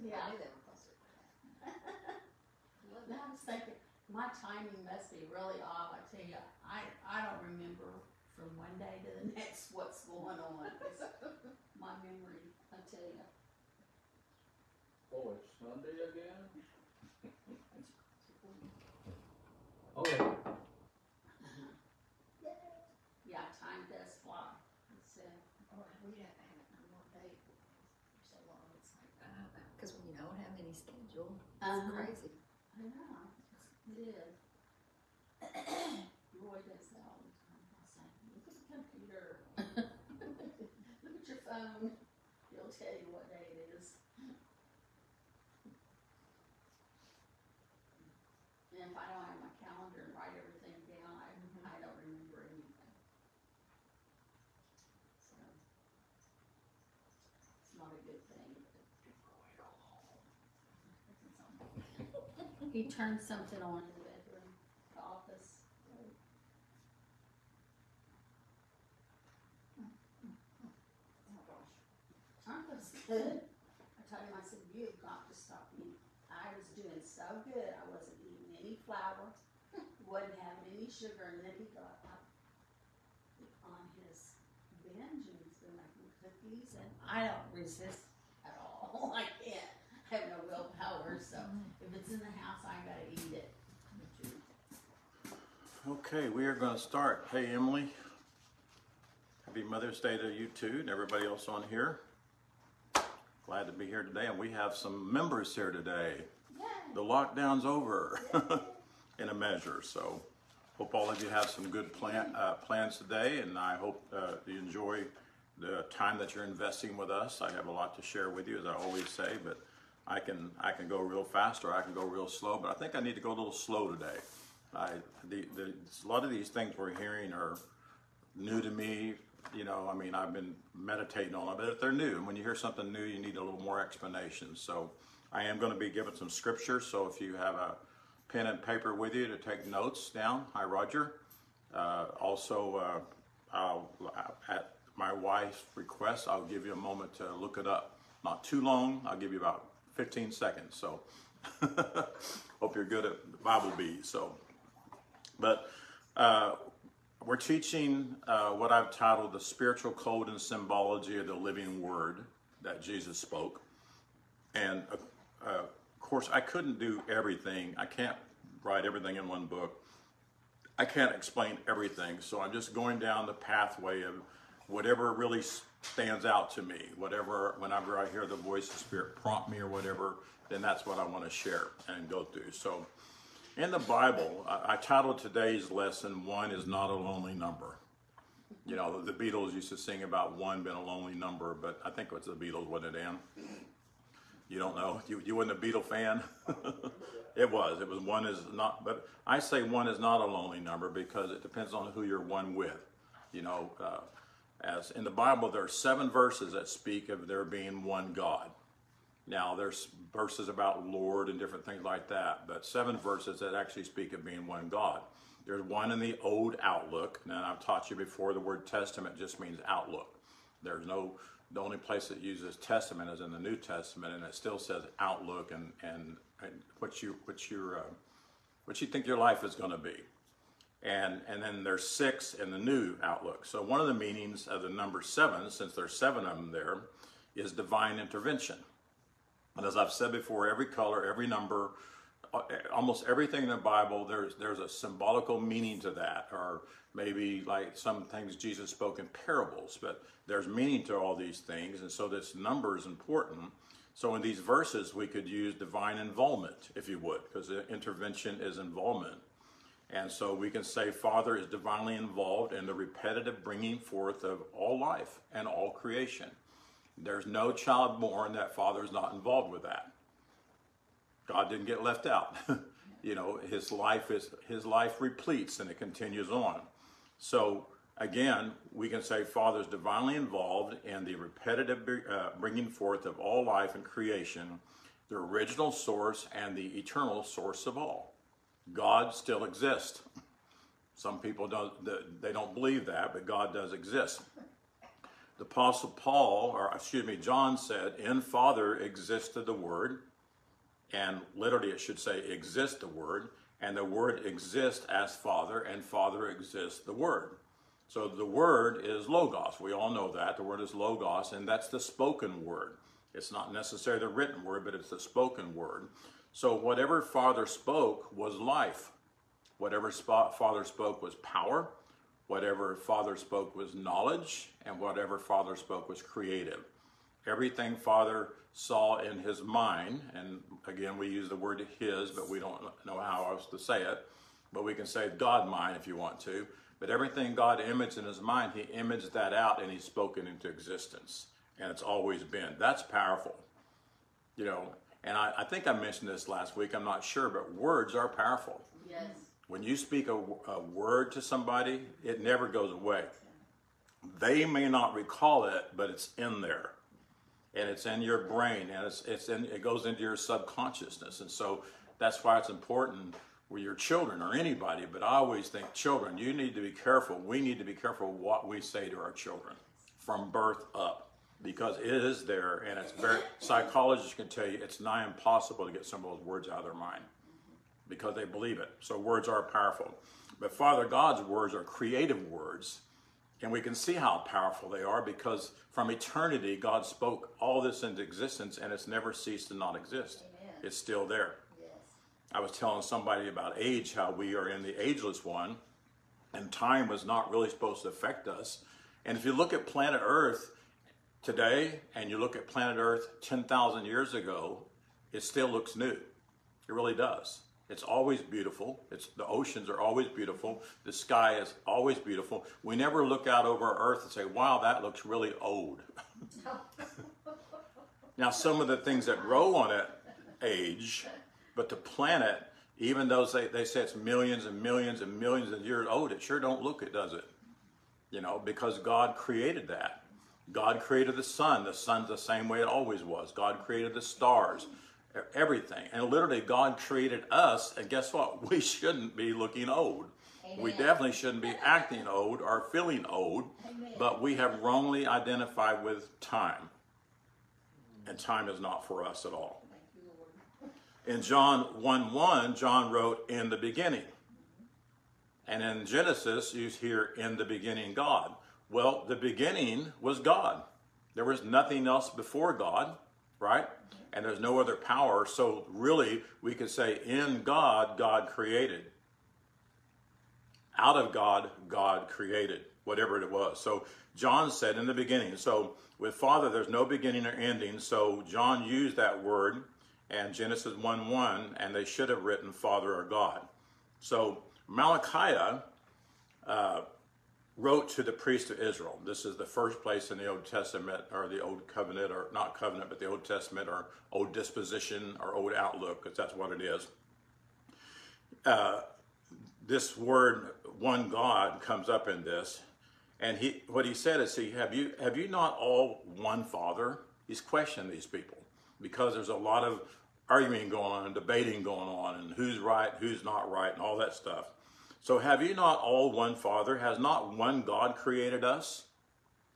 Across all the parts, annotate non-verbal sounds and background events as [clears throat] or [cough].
Yeah. I knew they were closer. [laughs] And I was thinking, my timing must be really off. I tell you, I, I don't remember from one day to the [laughs] next what's going on. It's my memory, I tell you. Oh, it's Sunday again? [laughs] Okay. Yeah, time does fly. It's, uh, Or we don't have it on one day for so long, it's like, oh, because when you don't have any schedule, it's Uh-huh. crazy. I know, it is. [clears throat] [clears throat] Roy does that all the time. I'll say, look at the computer. Look at your phone. He'll tell you what day it is. And if I don't have my calendar and write everything down, I, I don't remember anything. So. It's not a good thing, but. He turned something on in the bedroom, the office. Oh, gosh. Time was good. I told him, I said, you've got to stop me. I was doing so good. I wasn't eating any flour, [laughs] wasn't having any sugar, and then he got up on his binge and he's been making cookies, and I don't resist at all. [laughs] I can't. I have no willpower, so if it's in the house, I gotta eat it. Okay, we are gonna start. Hey, Emily. Happy Mother's Day to you too, and everybody else on here. Glad to be here today, and we have some members here today. The lockdown's over [laughs] in a measure, so hope all of you have some good plan, uh, plans today, and I hope uh, you enjoy the time that you're investing with us. I have a lot to share with you, as I always say, but I can I can go real fast or I can go real slow, but I think I need to go a little slow today. I, the, the, a lot of these things we're hearing are new to me. You know, I mean, I've been meditating on them, but they're new, and when you hear something new, you need a little more explanation. So I am going to be giving some scripture. So if you have a pen and paper with you to take notes down, hi, Roger. Uh, also, uh, I'll, at my wife's request, I'll give you a moment to look it up. Not too long. I'll give you about 15 seconds. So [laughs] hope you're good at Bible beats. So, but uh, we're teaching uh, what I've titled the spiritual code and symbology of the living word that Jesus spoke. And uh, uh, of course, I couldn't do everything. I can't write everything in one book. I can't explain everything. So I'm just going down the pathway of whatever really stands out to me, whatever, whenever I hear the voice of Spirit prompt me or whatever, then that's what I want to share and go through. So in the Bible, I, I titled today's lesson, One is Not a Lonely Number. You know, the Beatles used to sing about one being a lonely number, but I think it was the Beatles, wasn't it, Ann? You don't know? You, you weren't a Beatle fan? [laughs] it was. It was one is not, but I say one is not a lonely number because it depends on who you're one with. You know, uh, as in the Bible, there are seven verses that speak of there being one God. Now, there's verses about Lord and different things like that, but seven verses that actually speak of being one God. There's one in the Old Outlook. Now, I've taught you before the word Testament just means outlook. There's no, the only place that uses Testament is in the New Testament, and it still says outlook and, and, and what you, what your, uh, what you think your life is going to be. And, and then there's six in the New Outlook. So one of the meanings of the number seven, since there's seven of them there, is divine intervention. And as I've said before, every color, every number, uh, almost everything in the Bible, there's there's a symbolical meaning to that, or maybe like some things Jesus spoke in parables, but there's meaning to all these things, and so this number is important. So in these verses, we could use divine involvement, if you would, because intervention is involvement. And so we can say Father is divinely involved in the repetitive bringing forth of all life and all creation. There's no child born that Father is not involved with that. God didn't get left out. [laughs] you know, his life is his life repletes and it continues on. So again, we can say Father is divinely involved in the repetitive uh, bringing forth of all life and creation, the original source and the eternal source of all. God still exists. Some people don't they don't believe that, but God does exist. the Apostle Paul, or excuse me, John said, In Father existed the Word, and literally it should say exist the Word, and the Word exists as Father, and Father exists the Word. So the Word is Logos. We all know that. The Word is Logos, and that's the spoken Word. It's not necessarily the written Word, but it's the spoken Word. So whatever Father spoke was life. Whatever Father spoke was power. Whatever Father spoke was knowledge, and whatever Father spoke was creative. Everything Father saw in his mind, and again, we use the word his, but we don't know how else to say it, but we can say God mind if you want to. But everything God imaged in his mind, he imaged that out and he spoke it into existence. And it's always been. That's powerful. You know, and I, I think I mentioned this last week, I'm not sure, but words are powerful. Yes. When you speak a, a word to somebody, it never goes away. They may not recall it, but it's in there. And it's in your brain and it's, it's in, it goes into your subconsciousness. And so that's why it's important with your children or anybody, but I always think children, you need to be careful. We need to be careful what we say to our children from birth up because it is there and it's very, psychologists can tell you it's nigh impossible to get some of those words out of their mind because they believe it. So words are powerful. But Father God's words are creative words. And we can see how powerful they are because from eternity, God spoke all this into existence and it's never ceased to not exist. Amen. It's still there. Yes. I was telling somebody about age, how we are in the ageless one, and time was not really supposed to affect us. And if you look at planet Earth today and you look at planet Earth 10,000 years ago, it still looks new. It really does. It's always beautiful. It's the oceans are always beautiful. The sky is always beautiful. We never look out over Earth and say, "Wow, that looks really old." [laughs] now, some of the things that grow on it age, but the planet, even though they, they say it's millions and millions and millions of years old, it sure don't look it, does it? You know, because God created that. God created the sun. The sun's the same way it always was. God created the stars, everything. And literally, God created us. And guess what? [laughs] We shouldn't be looking old. We definitely shouldn't be acting old or feeling old, Amen. but we have wrongly identified with time. And time is not for us at all. Thank you, Lord. [laughs] In John 1 1, John wrote, In the beginning. And in Genesis, you hear, In the beginning, God. Well, the beginning was God. There was nothing else before God, right? And there's no other power. So, really, we could say, In God, God created. Out of God, God created, whatever it was. So, John said, In the beginning. So, with Father, there's no beginning or ending. So, John used that word and Genesis 1 1, and they should have written Father or God. So, Malachi uh, wrote to the priest of Israel. This is the first place in the Old Testament, or the Old Covenant, or not Covenant, but the Old Testament, or Old Disposition, or Old Outlook, because that's what it is. Uh, this word, one God, comes up in this. And he, what he said is, see, have you, have you not all one Father? He's questioning these people because there's a lot of arguing going on and debating going on and who's right, who's not right, and all that stuff. So have you not all one Father? Has not one God created us?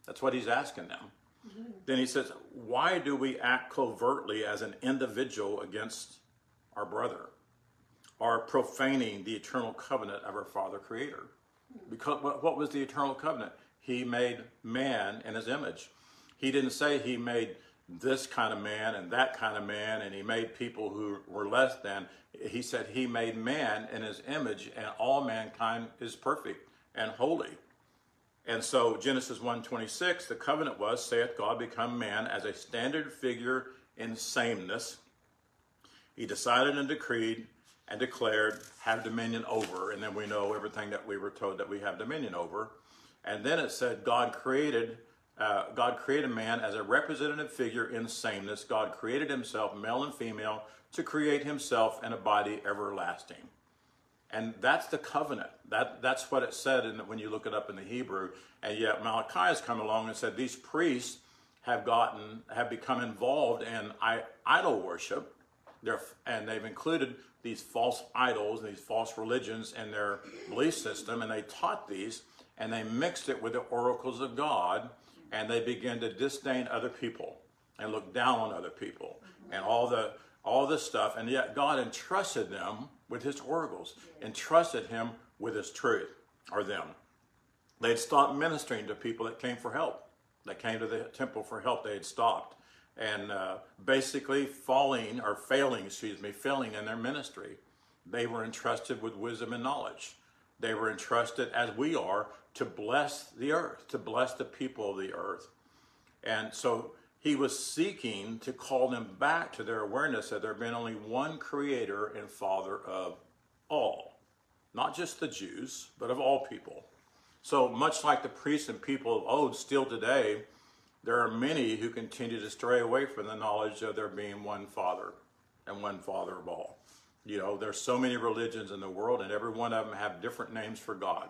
That's what he's asking them. Mm-hmm. Then he says, why do we act covertly as an individual against our brother? Or profaning the eternal covenant of our Father Creator? Mm-hmm. Because what, what was the eternal covenant? He made man in his image. He didn't say he made this kind of man and that kind of man and he made people who were less than. He said he made man in his image and all mankind is perfect and holy. And so Genesis 1:26, the covenant was, saith God become man as a standard figure in sameness. He decided and decreed and declared, have dominion over. And then we know everything that we were told that we have dominion over. And then it said God created, uh, God created man as a representative figure in sameness. God created himself, male and female, to create himself in a body everlasting. And that's the covenant. That, that's what it said in, when you look it up in the Hebrew. And yet Malachi has come along and said these priests have gotten, have become involved in idol worship. They're, and they've included these false idols and these false religions in their belief system. And they taught these and they mixed it with the oracles of God. And they begin to disdain other people and look down on other people and all the all this stuff. And yet God entrusted them with his oracles, entrusted him with his truth, or them. They'd stopped ministering to people that came for help. That came to the temple for help. They had stopped and uh, basically falling or failing, excuse me, failing in their ministry. They were entrusted with wisdom and knowledge. They were entrusted, as we are, to bless the earth, to bless the people of the earth. And so he was seeking to call them back to their awareness that there had been only one creator and father of all, not just the Jews, but of all people. So much like the priests and people of old, still today, there are many who continue to stray away from the knowledge of there being one Father and one Father of all. You know, there's so many religions in the world, and every one of them have different names for God.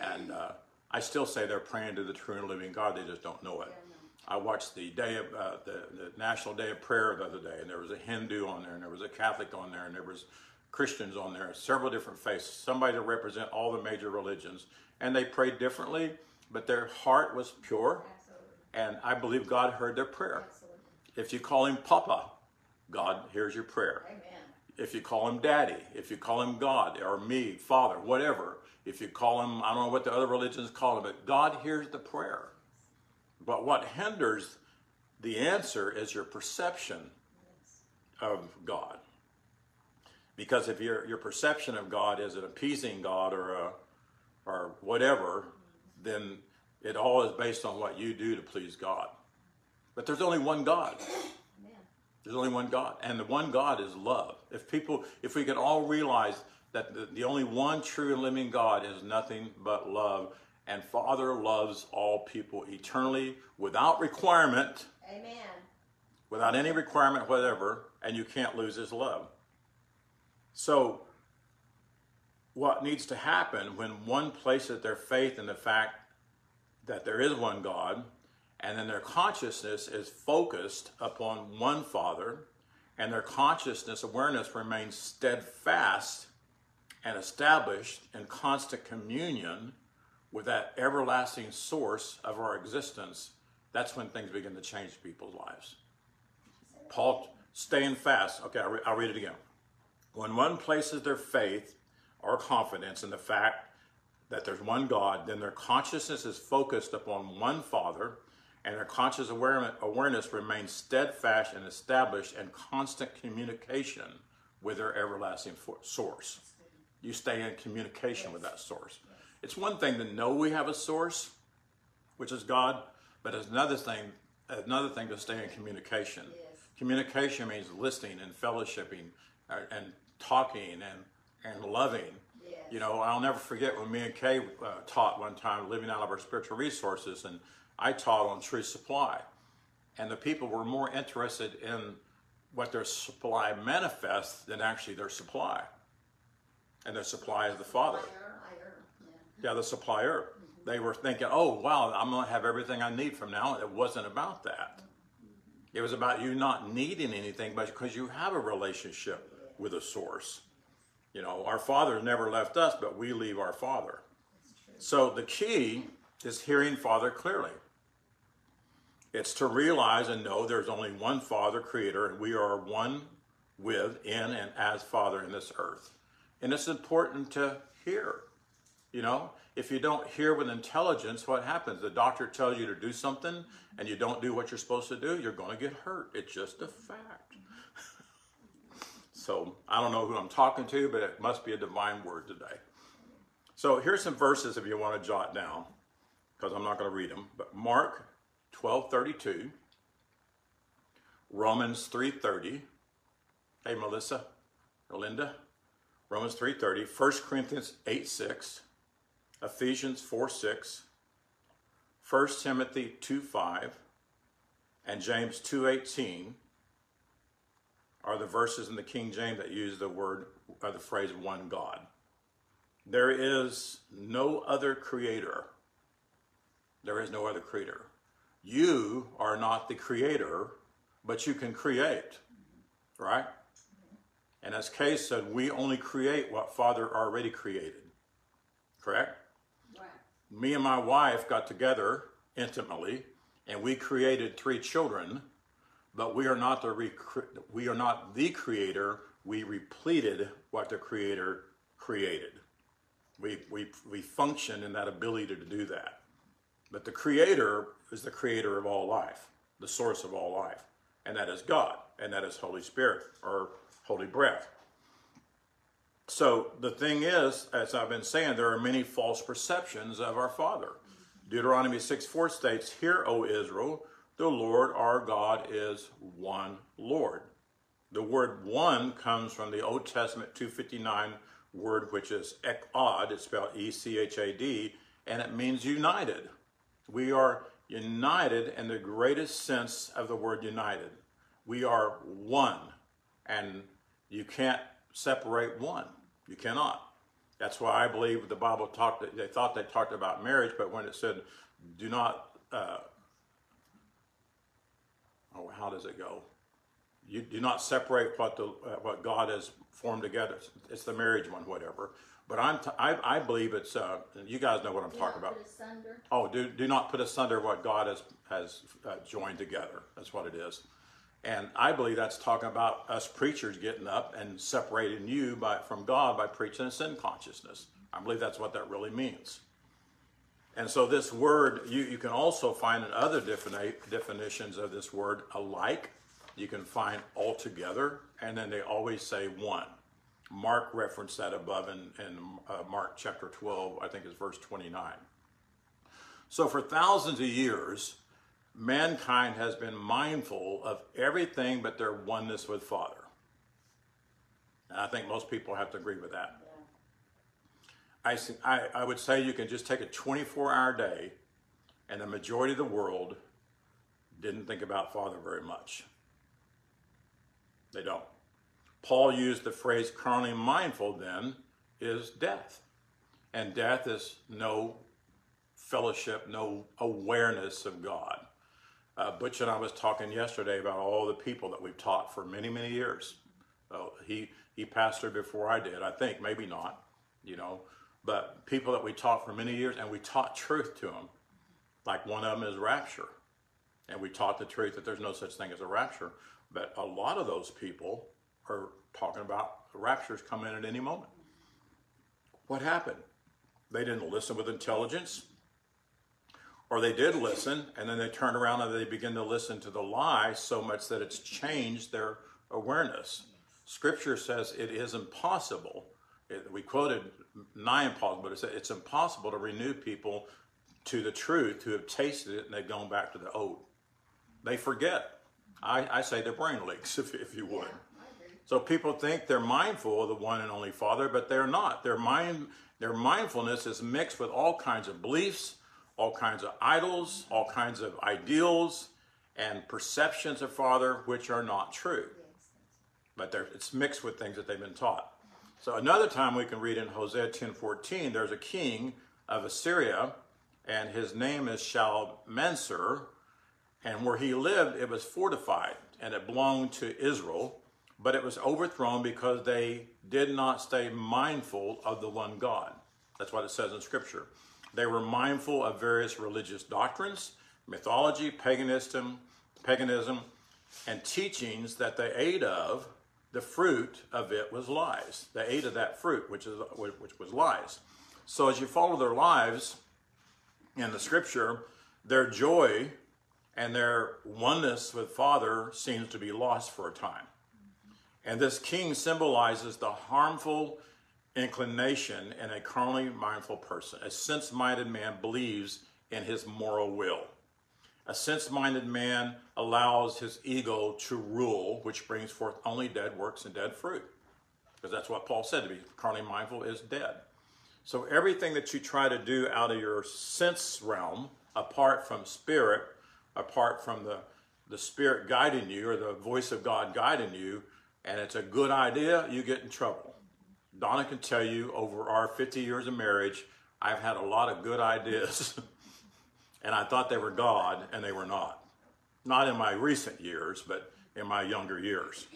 And uh, I still say they're praying to the true and living God. They just don't know it. I watched the day of uh, the, the National Day of Prayer the other day, and there was a Hindu on there, and there was a Catholic on there, and there was Christians on there, several different faiths, somebody to represent all the major religions, and they prayed differently, but their heart was pure, and I believe God heard their prayer. If you call him Papa, God hears your prayer. Amen. If you call him Daddy, if you call him God or me, Father, whatever, if you call him, I don't know what the other religions call him, but God hears the prayer. But what hinders the answer is your perception of God. Because if your, your perception of God is an appeasing God or a, or whatever, then it all is based on what you do to please God. But there's only one God. There's only one God, and the one God is love. If people, if we could all realize that the, the only one true and living God is nothing but love, and Father loves all people eternally without requirement, Amen. without any requirement whatever, and you can't lose His love. So, what needs to happen when one places their faith in the fact that there is one God, and then their consciousness is focused upon one Father, and their consciousness awareness remains steadfast and established in constant communion with that everlasting source of our existence, that's when things begin to change people's lives. Paul, staying fast. Okay, I'll, re- I'll read it again. When one places their faith or confidence in the fact that there's one God, then their consciousness is focused upon one Father, and their conscious awareness, remains steadfast and established in constant communication with their everlasting source. You stay in communication with that source. It's one thing to know we have a source, which is God, but it's another thing, another thing to stay in communication. Communication means listening and fellowshipping uh, and talking and, and loving. Yes. You know, I'll never forget when me and Kay uh, taught one time, living out of our spiritual resources, and I taught on true supply. And the people were more interested in what their supply manifests than actually their supply. And their supply is the Father. Yeah. Yeah, the supplier. They were thinking, oh, wow, I'm going to have everything I need from now. It wasn't about that. It was about you not needing anything, but because you have a relationship with a source. You know, our Father never left us, but we leave our Father. So the key is hearing Father clearly. It's to realize and know there's only one Father, Creator, and we are one with, in, and as Father in this earth. And it's important to hear. You know, if you don't hear with intelligence, what happens? The doctor tells you to do something and you don't do what you're supposed to do, you're going to get hurt. It's just a fact. [laughs] so I don't know who I'm talking to, but it must be a divine word today. So here's some verses if you want to jot down, because I'm not going to read them. But Mark 12:32, Romans 3:30. Hey, Melissa or Linda. Romans 3:30, 1 Corinthians 8:6, Ephesians 4:6, 1 Timothy 2:5, and James 2:18 are the verses in the King James that use the word or the phrase one God. There is no other creator. There is no other creator. You are not the creator, but you can create. Right? And as Kay said, we only create what Father already created. Correct? Right. Me and my wife got together intimately and we created three children, but we are not the rec- we are not the creator. We repleted what the creator created. We, we, we function in that ability to do that. But the creator is the creator of all life, the source of all life. And that is God, and that is Holy Spirit or Holy Breath. So the thing is, as I've been saying, there are many false perceptions of our Father. Deuteronomy 6 4 states, Hear, O Israel, the Lord our God is one Lord. The word one comes from the Old Testament 259 word, which is echad, it's spelled E C H A D, and it means united. We are united in the greatest sense of the word united. We are one, and you can't separate one. You cannot. That's why I believe the Bible talked. They thought they talked about marriage, but when it said, "Do not," uh, oh, how does it go? You do not separate what the uh, what God has formed together. It's the marriage one, whatever. But I'm t- I, I believe it's. Uh, you guys know what I'm Do talking about. Oh, do, do not put asunder what God has, has uh, joined together. That's what it is. And I believe that's talking about us preachers getting up and separating you by, from God by preaching a sin consciousness. I believe that's what that really means. And so this word, you, you can also find in other defini- definitions of this word alike. You can find altogether, and then they always say one. Mark referenced that above in, in uh, Mark chapter 12, I think it's verse 29. So, for thousands of years, mankind has been mindful of everything but their oneness with Father. And I think most people have to agree with that. I, I, I would say you can just take a 24 hour day, and the majority of the world didn't think about Father very much. They don't. Paul used the phrase carnally mindful, then, is death. And death is no fellowship, no awareness of God. Uh, Butch and I was talking yesterday about all the people that we've taught for many, many years. Uh, he he pastored before I did, I think, maybe not, you know, but people that we taught for many years, and we taught truth to them. Like one of them is rapture, and we taught the truth that there's no such thing as a rapture. But a lot of those people are talking about the rapture's coming at any moment. What happened? They didn't listen with intelligence or they did listen and then they turned around and they begin to listen to the lie so much that it's changed their awareness scripture says it is impossible it- we quoted nigh impossible but it said it's impossible to renew people to the truth who have tasted it and they've gone back to the old they forget i, I say their brain leaks [laughs] if, if you would. So people think they're mindful of the one and only Father, but they're not. Their mind, their mindfulness is mixed with all kinds of beliefs, all kinds of idols, all kinds of ideals, and perceptions of Father which are not true. But it's mixed with things that they've been taught. So another time we can read in Hosea 10:14, there's a king of Assyria, and his name is Shalmaneser, and where he lived, it was fortified, and it belonged to Israel, but it was overthrown because they did not stay mindful of the one God. That's what it says in Scripture. They were mindful of various religious doctrines, mythology, paganism, paganism, and teachings that they ate of. The fruit of it was lies. They ate of that fruit, which is which was lies. So as you follow their lives in the Scripture, their joy and their oneness with Father seems to be lost for a time. And this king symbolizes the harmful inclination in a carnally mindful person. A sense minded man believes in his moral will. A sense minded man allows his ego to rule, which brings forth only dead works and dead fruit. Because that's what Paul said to be carnally mindful is dead. So everything that you try to do out of your sense realm, apart from spirit, apart from the, the spirit guiding you or the voice of God guiding you, and it's a good idea, you get in trouble. Donna can tell you over our 50 years of marriage, I've had a lot of good ideas. [laughs] and I thought they were God, and they were not. Not in my recent years, but in my younger years.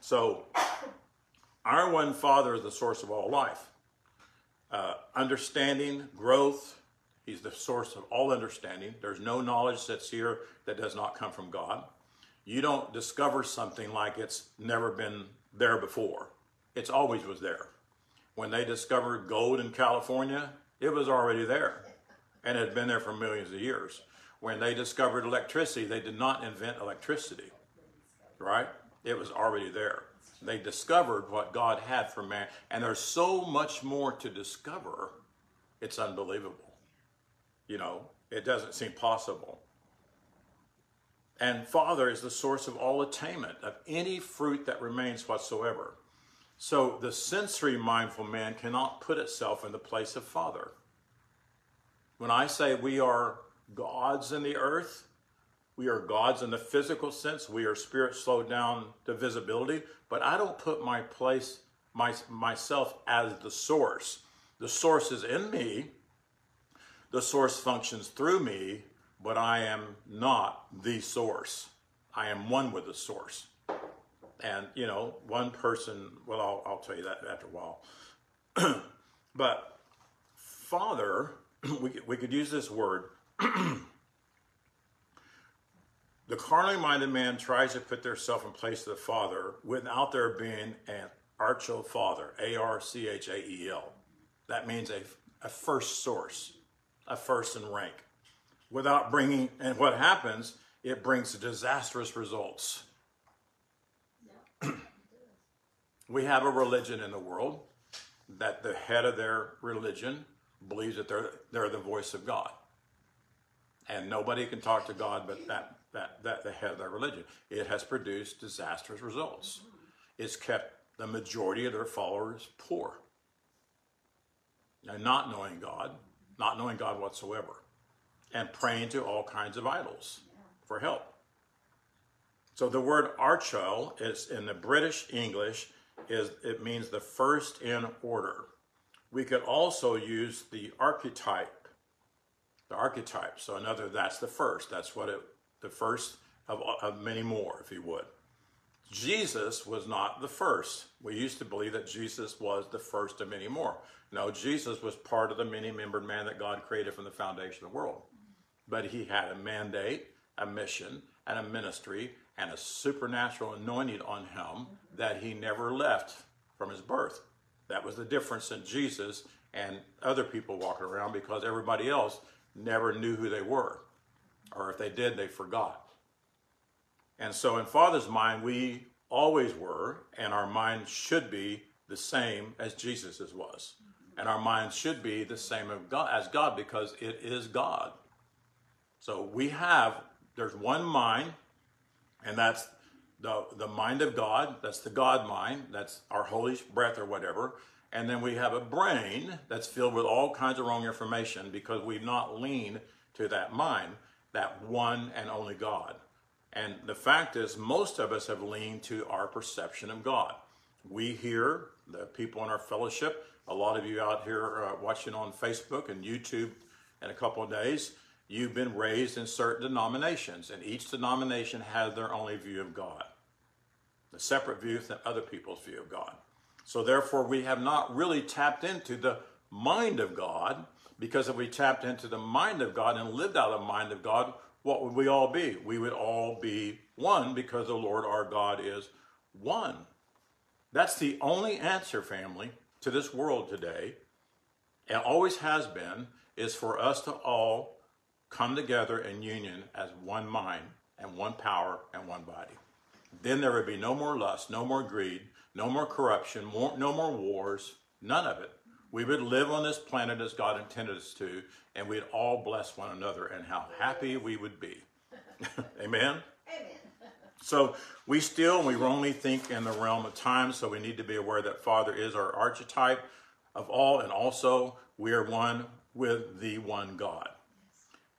So, our one Father is the source of all life. Uh, understanding, growth, He's the source of all understanding. There's no knowledge that's here that does not come from God. You don't discover something like it's never been there before. It's always was there. When they discovered gold in California, it was already there and had been there for millions of years. When they discovered electricity, they did not invent electricity, right? It was already there. They discovered what God had for man, and there's so much more to discover, it's unbelievable. You know, it doesn't seem possible. And Father is the source of all attainment of any fruit that remains whatsoever. So the sensory mindful man cannot put itself in the place of Father. When I say we are gods in the earth, we are gods in the physical sense. We are spirit slowed down to visibility, but I don't put my place, my, myself as the source. The source is in me. The source functions through me, but I am not the source. I am one with the source. And, you know, one person, well, I'll, I'll tell you that after a while. [clears throat] but Father, [clears throat] we could, we could use this word. [clears throat] the carnally minded man tries to put theirself in place of the Father without there being an archo Father, A R C H A E L. That means a, a first source, a first in rank. Without bringing, and what happens, it brings disastrous results. [clears throat] we have a religion in the world that the head of their religion believes that they're, they're the voice of God. And nobody can talk to God but that, that, that the head of their religion. It has produced disastrous results. It's kept the majority of their followers poor. And not knowing God, not knowing God whatsoever, and praying to all kinds of idols for help. So the word archo is in the British English is it means the first in order. We could also use the archetype, the archetype. So another, that's the first. That's what it, the first of, of many more, if you would. Jesus was not the first. We used to believe that Jesus was the first of many more. No, Jesus was part of the many membered man that God created from the foundation of the world. But he had a mandate, a mission, and a ministry, and a supernatural anointing on him that he never left from his birth. That was the difference in Jesus and other people walking around because everybody else never knew who they were. Or if they did, they forgot. And so in Father's mind, we always were, and our mind should be the same as Jesus's was. And our mind should be the same God, as God because it is God. So we have, there's one mind, and that's the, the mind of God, that's the God mind, that's our holy breath or whatever. And then we have a brain that's filled with all kinds of wrong information because we've not leaned to that mind, that one and only God. And the fact is, most of us have leaned to our perception of God. We here, the people in our fellowship, a lot of you out here uh, watching on Facebook and YouTube in a couple of days, you've been raised in certain denominations, and each denomination has their only view of God, a separate view than other people's view of God. So therefore, we have not really tapped into the mind of God, because if we tapped into the mind of God and lived out of the mind of God, what would we all be? We would all be one because the Lord our God is one. That's the only answer, family, to this world today, and always has been, is for us to all come together in union as one mind and one power and one body. Then there would be no more lust, no more greed, no more corruption, more, no more wars, none of it. We would live on this planet as God intended us to, and we'd all bless one another, and how happy we would be. [laughs] Amen? Amen. So we still, we only think in the realm of time, so we need to be aware that Father is our archetype of all, and also we are one with the one God.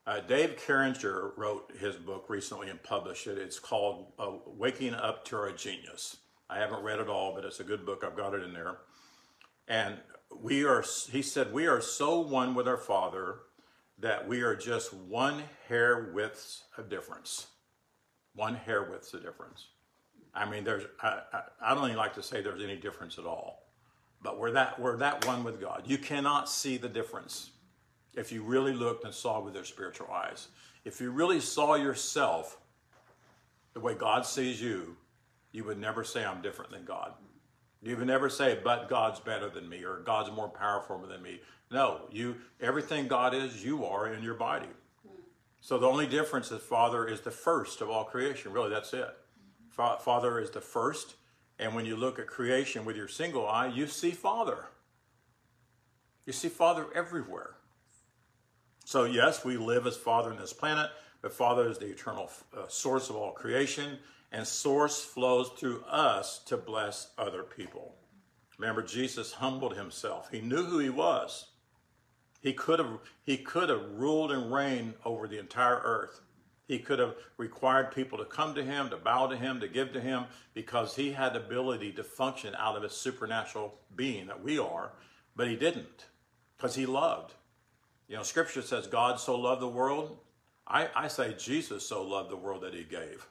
Uh, Dave Carringer wrote his book recently and published it. It's called uh, Waking Up to Our Genius. I haven't read it all, but it's a good book. I've got it in there. And we are, he said, we are so one with our Father that we are just one hair width of difference. One hair width of difference. I mean, there's, I, I, I don't even like to say there's any difference at all, but we're that, we're that one with God. You cannot see the difference. If you really looked and saw with their spiritual eyes. If you really saw yourself the way God sees you, you would never say, I'm different than God. You would never say, but God's better than me or God's more powerful than me. No, you everything God is, you are in your body. So the only difference is Father is the first of all creation. Really, that's it. Father is the first, and when you look at creation with your single eye, you see Father. You see Father everywhere. So yes, we live as Father in this planet, but Father is the eternal uh, source of all creation, and source flows through us to bless other people. Remember, Jesus humbled himself. He knew who he was. He could have he could have ruled and reigned over the entire earth. He could have required people to come to him, to bow to him, to give to him, because he had the ability to function out of a supernatural being that we are, but he didn't, because he loved. You know, scripture says God so loved the world. I, I say Jesus so loved the world that he gave.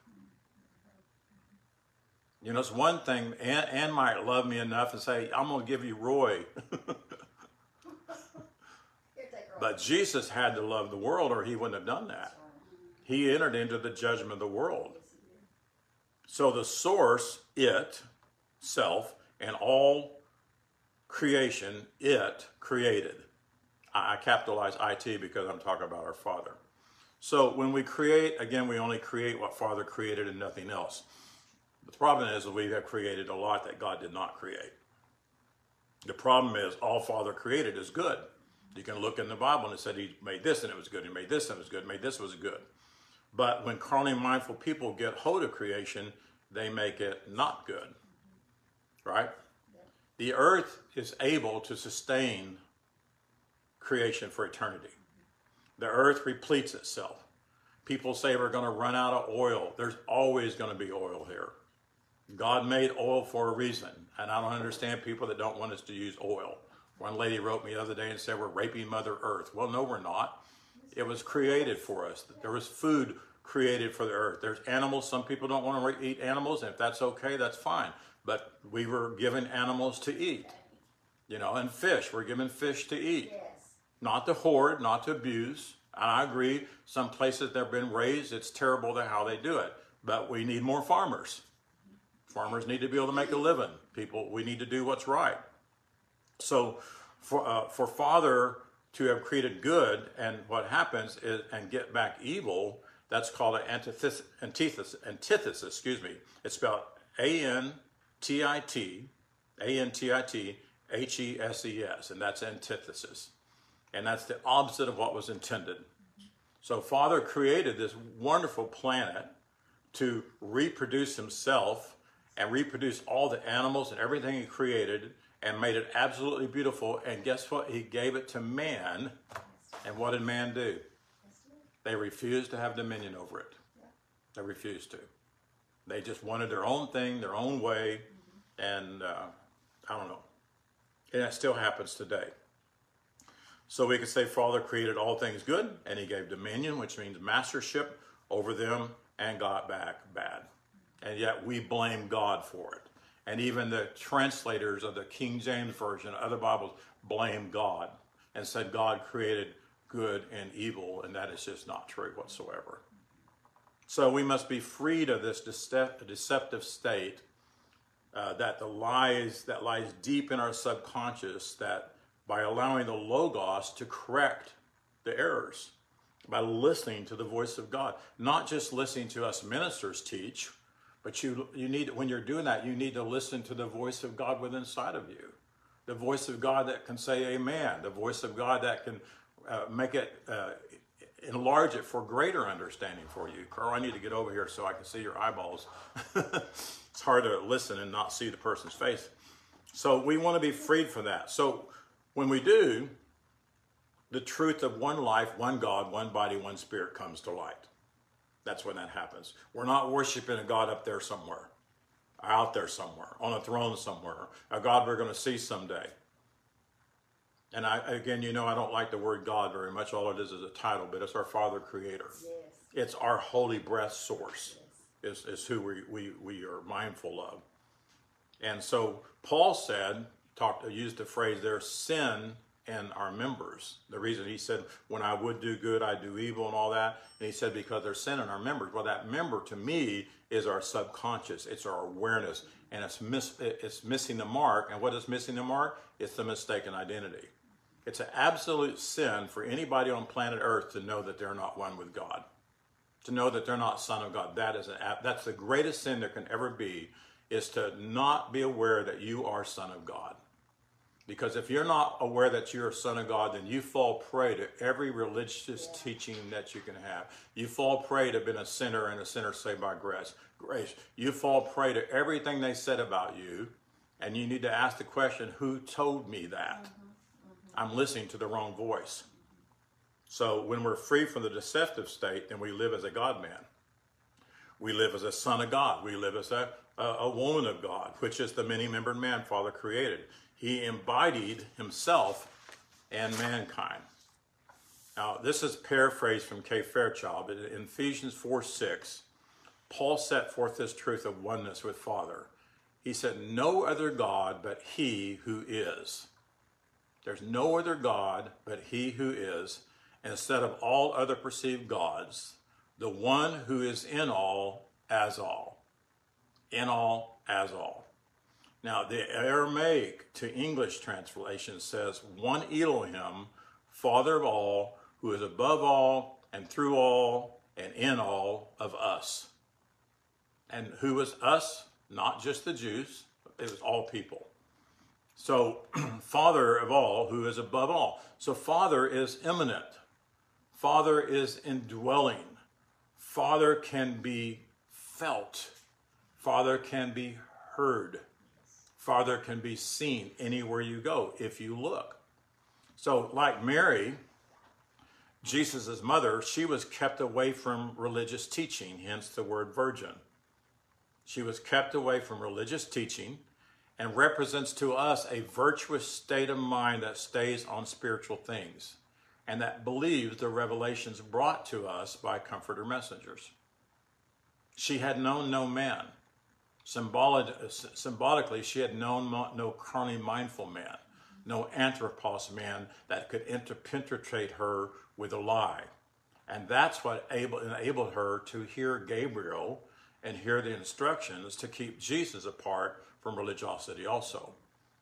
You know, it's one thing, Ann, Ann might love me enough and say, I'm going to give you Roy. [laughs] But Jesus had to love the world or he wouldn't have done that. He entered into the judgment of the world. So the source, it, self, and all creation, it created. I capitalize IT because I'm talking about our Father. So when we create, again, we only create what Father created and nothing else. The problem is that we have created a lot that God did not create. The problem is all Father created is good. You can look in the Bible and it said he made this and it was good. He made this and it was good. He made this was good. But when carnally mindful people get hold of creation, they make it not good. Right? The earth is able to sustain creation for eternity. The earth repletes itself. People say we're going to run out of oil. There's always going to be oil here. God made oil for a reason. And I don't understand people that don't want us to use oil. One lady wrote me the other day and said, We're raping Mother Earth. Well, no, we're not. It was created for us. There was food created for the earth. There's animals. Some people don't want to eat animals, and if that's okay, that's fine. But we were given animals to eat, you know, and fish. We're given fish to eat. Not to hoard, not to abuse. And I agree, some places they've been raised, it's terrible to how they do it. But we need more farmers. Farmers need to be able to make a living. People, we need to do what's right. So, for uh, for Father to have created good, and what happens is and get back evil, that's called an antithesis. Antithesis. antithesis excuse me. It's spelled A N T I T, A N T I T H E S E S, and that's antithesis, and that's the opposite of what was intended. So, Father created this wonderful planet to reproduce Himself and reproduce all the animals and everything He created and made it absolutely beautiful. And guess what? He gave it to man. And what did man do? They refused to have dominion over it. They refused to. They just wanted their own thing, their own way. And uh, I don't know. And that still happens today. So we could say Father created all things good, and he gave dominion, which means mastership over them, and got back bad. And yet we blame God for it. And even the translators of the King James Version, other Bibles, blame God and said God created good and evil, and that is just not true whatsoever. So we must be freed of this deceptive state uh, that the lies that lies deep in our subconscious that by allowing the logos to correct the errors by listening to the voice of god. Not just listening to us ministers teach but you you need when you're doing that you need to listen to the voice of god within inside of you. The voice of god that can say amen the voice of god that can uh, make it uh, enlarge it for greater understanding for you. Carl i need to get over here so i can see your eyeballs. [laughs] It's hard to listen and not see the person's face. So we want to be freed from that. So when we do the truth of one life one god one body one spirit comes to light that's when that happens we're not worshiping a god up there somewhere out there somewhere on a throne somewhere a god we're going to see someday and I, again, you know, I don't like the word God very much. All it is is a title, but it's our Father Creator. Yes. It's our holy breath source, is, is who we, we, we are mindful of. And so Paul said, talked, used the phrase there, sin in our members. The reason he said, when I would do good, I do evil and all that. And he said, because there's sin in our members. Well, that member to me is our subconscious. It's our awareness. And it's, miss, it's missing the mark. And what is missing the mark? It's the mistaken identity. It's an absolute sin for anybody on planet Earth to know that they're not one with God. To know that they're not son of God. That is an, that's the greatest sin there can ever be, is to not be aware that you are son of God. Because if you're not aware that you're a son of God, then you fall prey to every religious teaching that you can have. You fall prey to being a sinner and a sinner saved by grace. Grace. You fall prey to everything they said about you, and you need to ask the question, who told me that? Mm-hmm. Mm-hmm. I'm listening to the wrong voice. So when we're free from the deceptive state, then we live as a God man. We live as a son of God. We live as a, a, a woman of God, which is the many membered man Father created. He embodied himself and mankind. Now, this is paraphrased from K. Fairchild, but in Ephesians 4 6, Paul set forth this truth of oneness with Father. He said, No other God but He who is. There's no other God but He who is, instead of all other perceived gods, the one who is in all as all. In all as all. Now, the Aramaic to English translation says, One Elohim, Father of all, who is above all and through all and in all of us. And who was us? Not just the Jews, it was all people. So, [clears throat] Father of all, who is above all. So, Father is immanent. Father is indwelling. Father can be felt. Father can be heard. Father can be seen anywhere you go if you look. So, like Mary, Jesus' mother, she was kept away from religious teaching, hence the word virgin. She was kept away from religious teaching and represents to us a virtuous state of mind that stays on spiritual things and that believes the revelations brought to us by comforter messengers. She had known no man. Symbolic, symbolically, she had known no carnally mindful man, no anthropos man that could interpenetrate her with a lie. And that's what able, enabled her to hear Gabriel and hear the instructions to keep Jesus apart from religiosity also.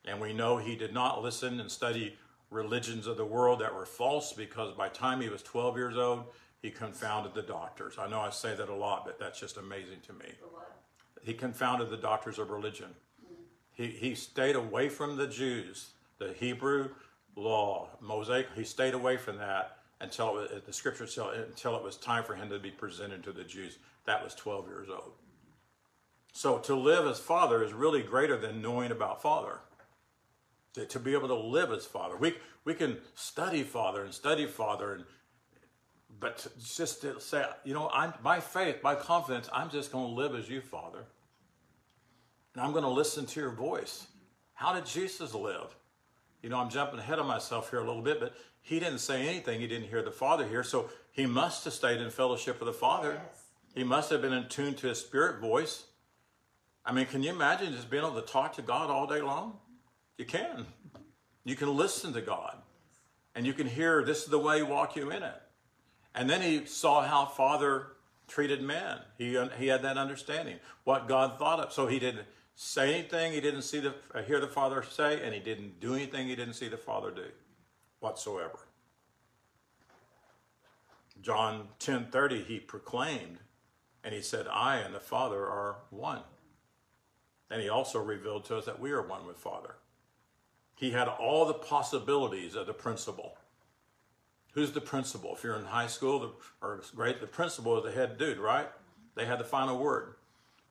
And we know he did not listen and study religions of the world that were false because by the time he was 12 years old, he confounded the doctors. I know I say that a lot, but that's just amazing to me. He confounded the doctors of religion. He, he stayed away from the Jews, the Hebrew law, Mosaic. He stayed away from that until it, the scripture said until it was time for him to be presented to the Jews. That was 12 years old. So to live as father is really greater than knowing about father. To, to be able to live as father, we we can study father and study father, and but just to say, you know, I'm my faith, my confidence, I'm just going to live as you, Father, and I'm going to listen to your voice. How did Jesus live? You know, I'm jumping ahead of myself here a little bit, but he didn't say anything. He didn't hear the Father here, so he must have stayed in fellowship with the Father. Yes. He must have been in tune to his spirit voice. I mean, can you imagine just being able to talk to God all day long? You can. You can listen to God. And you can hear this is the way walk you in it. And then he saw how Father treated men. He, he had that understanding, what God thought of. So he didn't say anything he didn't see the, uh, hear the Father say, and he didn't do anything he didn't see the Father do whatsoever. John 10:30 he proclaimed and he said I and the Father are one. And he also revealed to us that we are one with Father. He had all the possibilities of the principal. Who's the principal? If you're in high school the, or grade, the principal is the head dude, right? They had the final word.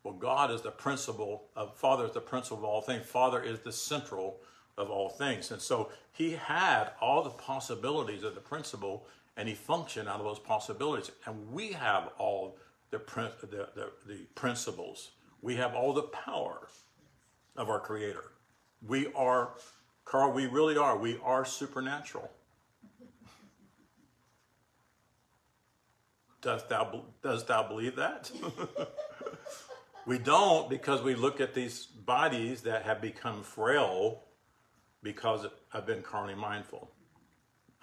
Well, God is the principle of Father is the principle of all things. Father is the central of all things. And so he had all the possibilities of the principle and he functioned out of those possibilities. And we have all the, the, the, the principles. We have all the power of our Creator. We are, Carl, we really are. We are supernatural. Does thou, does thou believe that? [laughs] we don't because we look at these bodies that have become frail because I've been carnally mindful.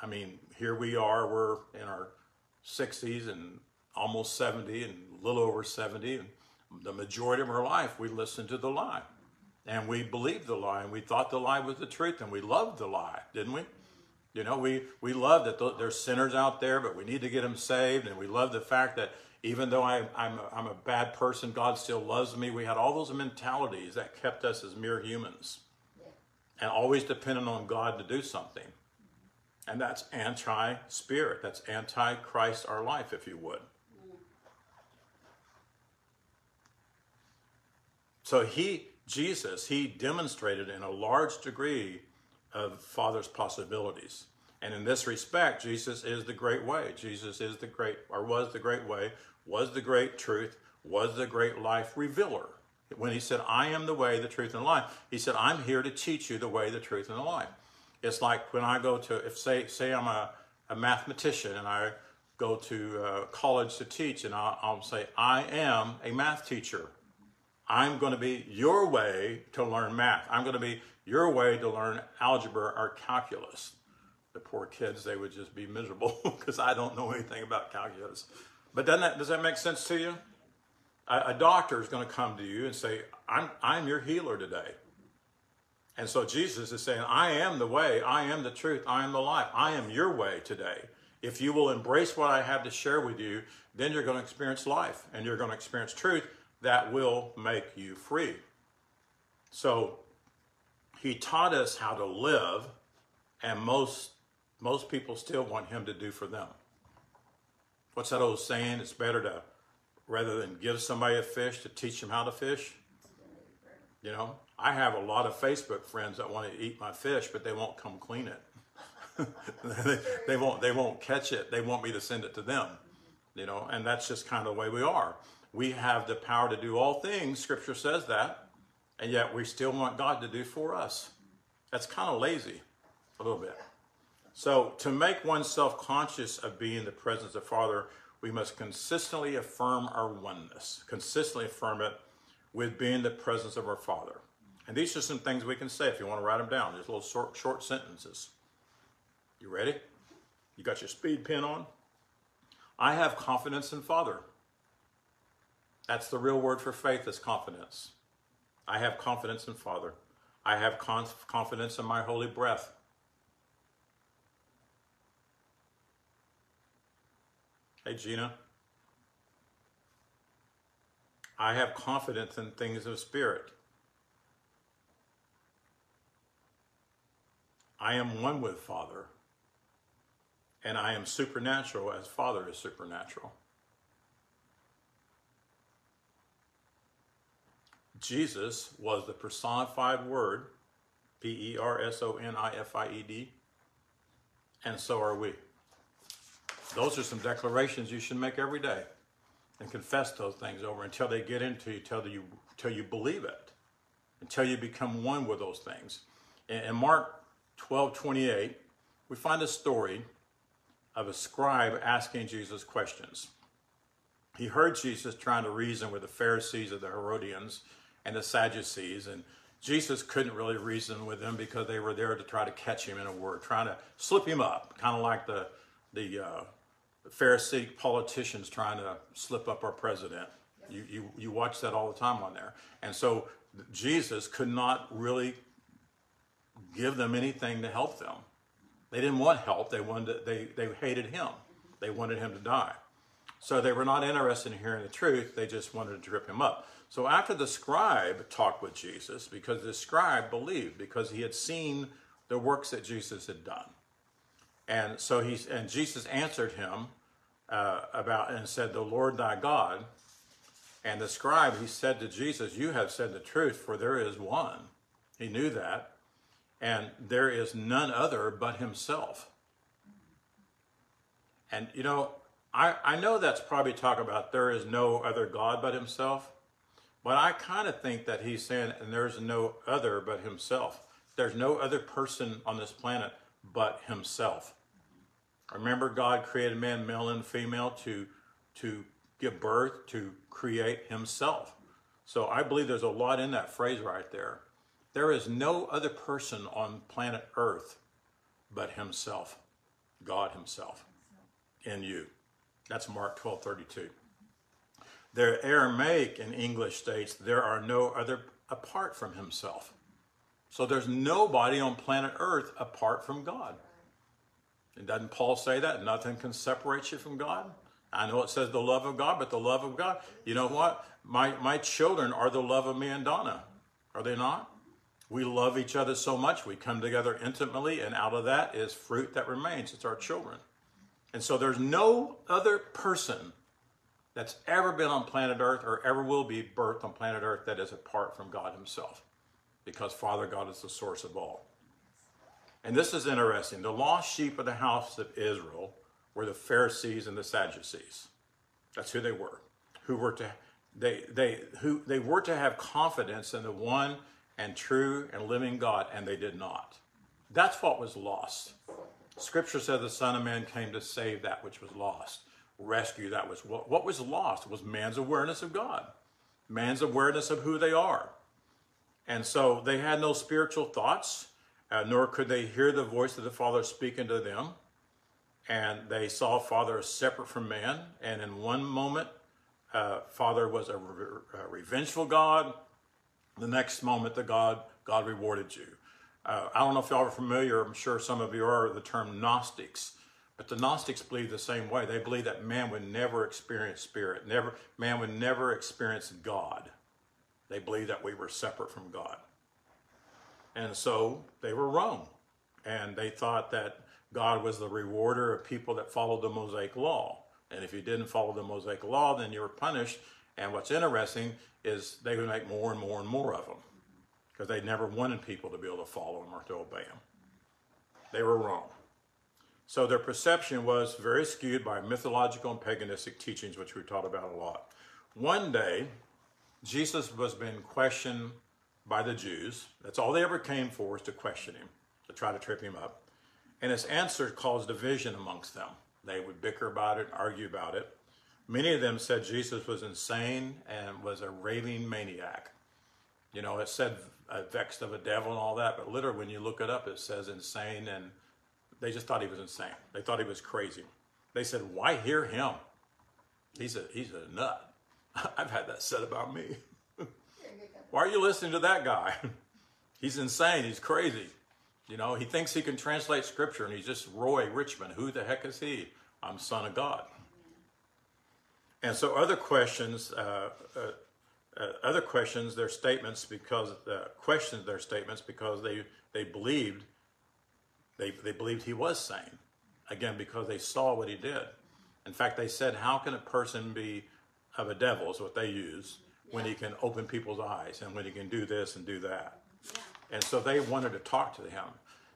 I mean, here we are, we're in our 60s and almost 70 and a little over 70. And the majority of our life, we listened to the lie. And we believed the lie, and we thought the lie was the truth, and we loved the lie, didn't we? You know, we, we love that th- there's sinners out there, but we need to get them saved. And we love the fact that even though I, I'm, a, I'm a bad person, God still loves me. We had all those mentalities that kept us as mere humans and always dependent on God to do something. And that's anti spirit. That's anti Christ, our life, if you would. So he, Jesus, he demonstrated in a large degree of Father's possibilities. And in this respect, Jesus is the great way. Jesus is the great, or was the great way, was the great truth, was the great life revealer. When he said, I am the way, the truth, and the life, he said, I'm here to teach you the way, the truth, and the life. It's like when I go to, if say, say I'm a, a mathematician and I go to uh, college to teach, and I'll, I'll say, I am a math teacher. I'm going to be your way to learn math. I'm going to be your way to learn algebra or calculus. The poor kids, they would just be miserable [laughs] because I don't know anything about calculus. But doesn't that, does that make sense to you? A, a doctor is going to come to you and say, I'm, I'm your healer today. And so Jesus is saying, I am the way, I am the truth, I am the life, I am your way today. If you will embrace what I have to share with you, then you're going to experience life and you're going to experience truth that will make you free. So he taught us how to live, and most most people still want him to do for them. What's that old saying? It's better to rather than give somebody a fish to teach them how to fish. You know, I have a lot of Facebook friends that want to eat my fish, but they won't come clean it. [laughs] they, they won't. They won't catch it. They want me to send it to them. You know, and that's just kind of the way we are. We have the power to do all things. Scripture says that, and yet we still want God to do for us. That's kind of lazy, a little bit. So, to make oneself conscious of being the presence of Father, we must consistently affirm our oneness, consistently affirm it with being the presence of our Father. And these are some things we can say if you want to write them down. There's little short, short sentences. You ready? You got your speed pen on? I have confidence in Father. That's the real word for faith is confidence. I have confidence in Father. I have conf- confidence in my holy breath. Hey, Gina. I have confidence in things of spirit. I am one with Father, and I am supernatural as Father is supernatural. Jesus was the personified word, P E R S O N I F I E D, and so are we. Those are some declarations you should make every day and confess those things over until they get into you, until you, until you believe it, until you become one with those things. In, Mark 12 28, we find a story of a scribe asking Jesus questions. He heard Jesus trying to reason with the Pharisees and the Herodians and the Sadducees, and Jesus couldn't really reason with them because they were there to try to catch him in a word, trying to slip him up, kind of like the the, uh, Pharisee politicians trying to slip up our president. You, you you watch that all the time on there, and so Jesus could not really give them anything to help them. They didn't want help. They wanted to, they they hated him. They wanted him to die. So they were not interested in hearing the truth. They just wanted to trip him up. So after the scribe talked with Jesus, because the scribe believed, because he had seen the works that Jesus had done, and so he and Jesus answered him uh, about and said, "The Lord thy God." And the scribe, he said to Jesus, "You have said the truth, for there is one." He knew that, and there is none other but Himself. And you know, I, I know that's probably talk about there is no other God but himself, but I kind of think that he's saying, and there's no other but himself. There's no other person on this planet but himself. Remember, God created man, male and female, to, to give birth, to create himself. So I believe there's a lot in that phrase right there. There is no other person on planet Earth but himself. God Himself in you. That's Mark 12 32. The Aramaic in English states, There are no other apart from Himself. So there's nobody on planet Earth apart from God. And doesn't Paul say that? Nothing can separate you from God? I know it says the love of God, but the love of God, you know what? My, my children are the love of me and Donna. Are they not? We love each other so much. We come together intimately, and out of that is fruit that remains. It's our children. And so there's no other person that's ever been on planet Earth or ever will be birthed on planet Earth that is apart from God Himself. Because Father God is the source of all. And this is interesting. The lost sheep of the house of Israel were the Pharisees and the Sadducees. That's who they were. Who were to they they who they were to have confidence in the one and true and living God, and they did not. That's what was lost. Scripture said the Son of Man came to save that which was lost, rescue that was what, what was lost was man's awareness of God, man's awareness of who they are. And so they had no spiritual thoughts, uh, nor could they hear the voice of the Father speaking to them. And they saw Father separate from man. And in one moment, uh, Father was a, re- a revengeful God. The next moment, the God God rewarded you. Uh, I don't know if y'all are familiar. I'm sure some of you are the term Gnostics, but the Gnostics believe the same way. They believe that man would never experience spirit, never man would never experience God. They believed that we were separate from God, and so they were wrong, and they thought that God was the rewarder of people that followed the Mosaic Law. And if you didn't follow the Mosaic Law, then you were punished. And what's interesting is they would make more and more and more of them because they never wanted people to be able to follow them or to obey them. They were wrong. So their perception was very skewed by mythological and paganistic teachings, which we taught about a lot. One day, Jesus was being questioned by the Jews. That's all they ever came for was to question him, to try to trip him up. And his answer caused division amongst them. They would bicker about it, argue about it. Many of them said Jesus was insane and was a raving maniac. You know, it said uh, vexed of a devil and all that, but literally, when you look it up, it says insane, and they just thought he was insane. They thought he was crazy. They said, "Why hear him? He's a he's a nut." [laughs] I've had that said about me. [laughs] Why are you listening to that guy? [laughs] he's insane. He's crazy. You know, he thinks he can translate scripture, and he's just Roy Richmond. Who the heck is he? I'm son of God. And so, other questions, uh, uh, uh, other questions, their statements because uh, their statements because they they believed they they believed he was sane. Again, because they saw what he did. In fact, they said, "How can a person be of a devil?" Is what they use when he can open people's eyes and when he can do this and do that. And so they wanted to talk to him.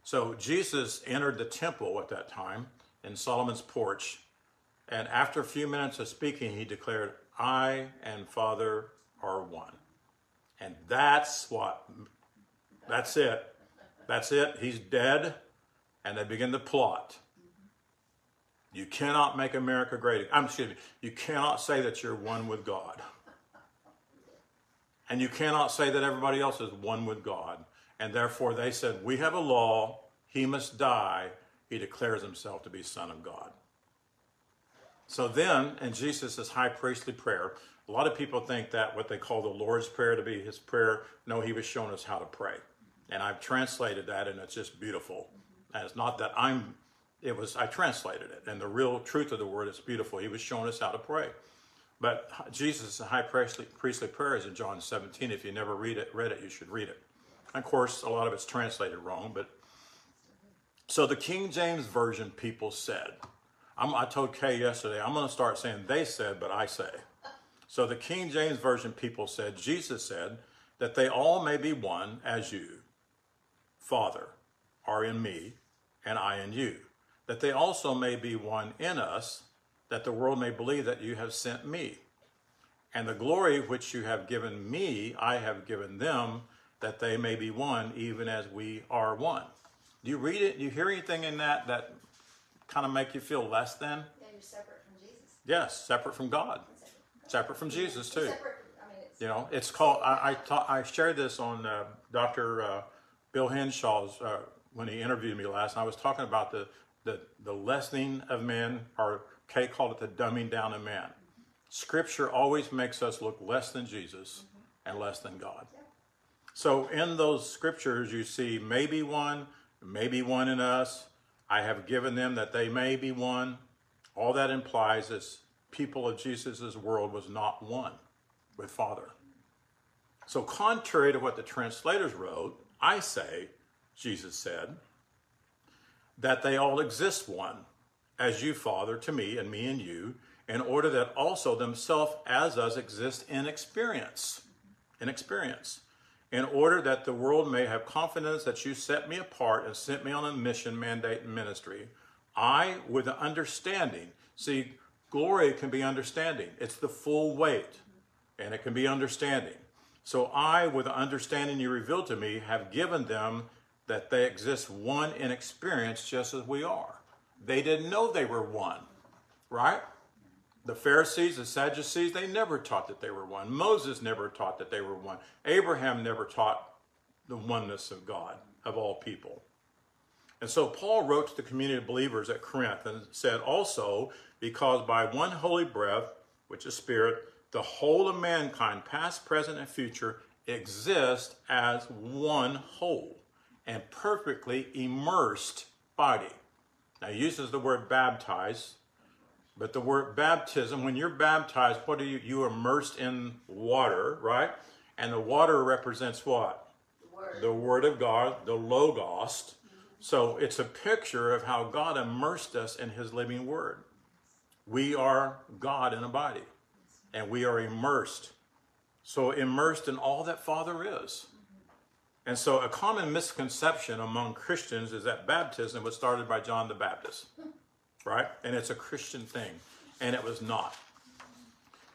So Jesus entered the temple at that time in Solomon's porch. And after a few minutes of speaking, he declared, I and Father are one. And that's what, that's it. That's it. He's dead. And they begin to plot. You cannot make America great. I'm excuse me. You cannot say that you're one with God. And you cannot say that everybody else is one with God. And therefore they said, We have a law, he must die. He declares himself to be Son of God. So then, in Jesus' high priestly prayer, a lot of people think that what they call the Lord's Prayer to be his prayer. No, he was showing us how to pray. And I've translated that, and it's just beautiful. And it's not that I'm, it was, I translated it. And the real truth of the word is beautiful. He was showing us how to pray. But Jesus' high priestly, priestly prayer is in John 17. If you never read it, read it, you should read it. Of course, a lot of it's translated wrong, but so the King James Version people said, I'm, I told Kay yesterday, I'm going to start saying they said, but I say. So the King James Version people said, Jesus said, that they all may be one as you, Father, are in me, and I in you, that they also may be one in us, that the world may believe that you have sent me. And the glory which you have given me, I have given them, that they may be one, even as we are one. Do you read it? Do you hear anything in that that kind of make you feel less than? Yeah, you're separate from Jesus. Yes, separate from God, separate from Jesus too. Separate, I mean. You know, it's called. I I, I shared this on uh, Dr. Uh, Bill Henshaw's uh, when he interviewed me last. And I was talking about the the, the lessening of men, or Kay called it the dumbing down of man. Scripture always makes us look less than Jesus and less than God. So in those scriptures, you see maybe one, maybe one in us. I have given them that they may be one. All that implies is people of Jesus' world was not one with Father. So, contrary to what the translators wrote, I say, Jesus said, that they all exist one, as you, Father, to me, and me and you, in order that also themselves as us exist in experience. In experience. In order that the world may have confidence that you set me apart and sent me on a mission, mandate, and ministry, I, with an understanding, see, glory can be understanding. It's the full weight, and it can be understanding. So I, with the understanding you revealed to me, have given them that they exist one in experience just as we are. They didn't know they were one, right? The Pharisees, the Sadducees, they never taught that they were one. Moses never taught that they were one. Abraham never taught the oneness of God, of all people. And so Paul wrote to the community of believers at Corinth and said also, because by one holy breath, which is spirit, the whole of mankind, past, present, and future, exist as one whole and perfectly immersed body. Now, he uses the word baptize, but the word baptism, when you're baptized, what are you? You are immersed in water, right? And the water represents what? The word. The Word of God, the Logos. So it's a picture of how God immersed us in His living Word. We are God in a body, and we are immersed. So immersed in all that Father is. And so a common misconception among Christians is that baptism was started by John the Baptist, right? And it's a Christian thing, and it was not.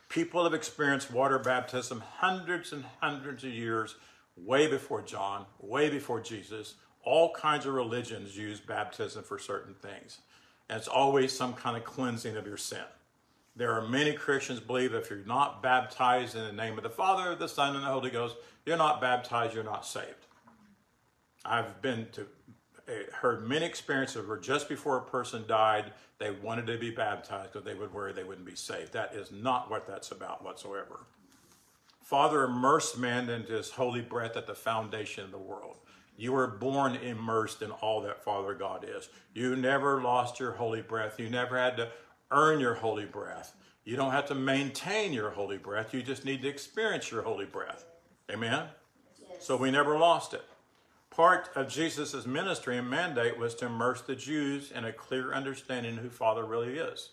People have experienced water baptism hundreds and hundreds of years, way before John, way before Jesus. All kinds of religions use baptism for certain things. And it's always some kind of cleansing of your sin. There are many Christians believe if you're not baptized in the name of the Father, the Son, and the Holy Ghost, you're not baptized, you're not saved. I've been to uh, heard many experiences where just before a person died, they wanted to be baptized because they would worry they wouldn't be saved. That is not what that's about whatsoever. Father immersed man into his holy breath at the foundation of the world. You were born immersed in all that Father God is. You never lost your holy breath. You never had to earn your holy breath. You don't have to maintain your holy breath. You just need to experience your holy breath. Amen? Yes. So we never lost it. Part of Jesus' ministry and mandate was to immerse the Jews in a clear understanding of who Father really is.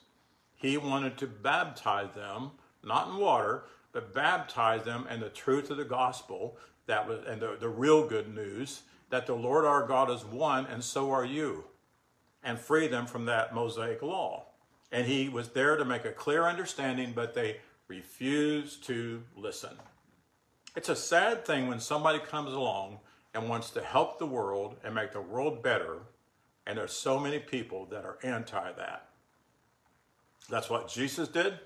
He wanted to baptize them, not in water, but baptize them in the truth of the gospel that was and the, the real good news that the Lord our God is one and so are you, and free them from that Mosaic law. And he was there to make a clear understanding, but they refused to listen. It's a sad thing when somebody comes along and wants to help the world and make the world better, and there's so many people that are anti that. That's what Jesus did,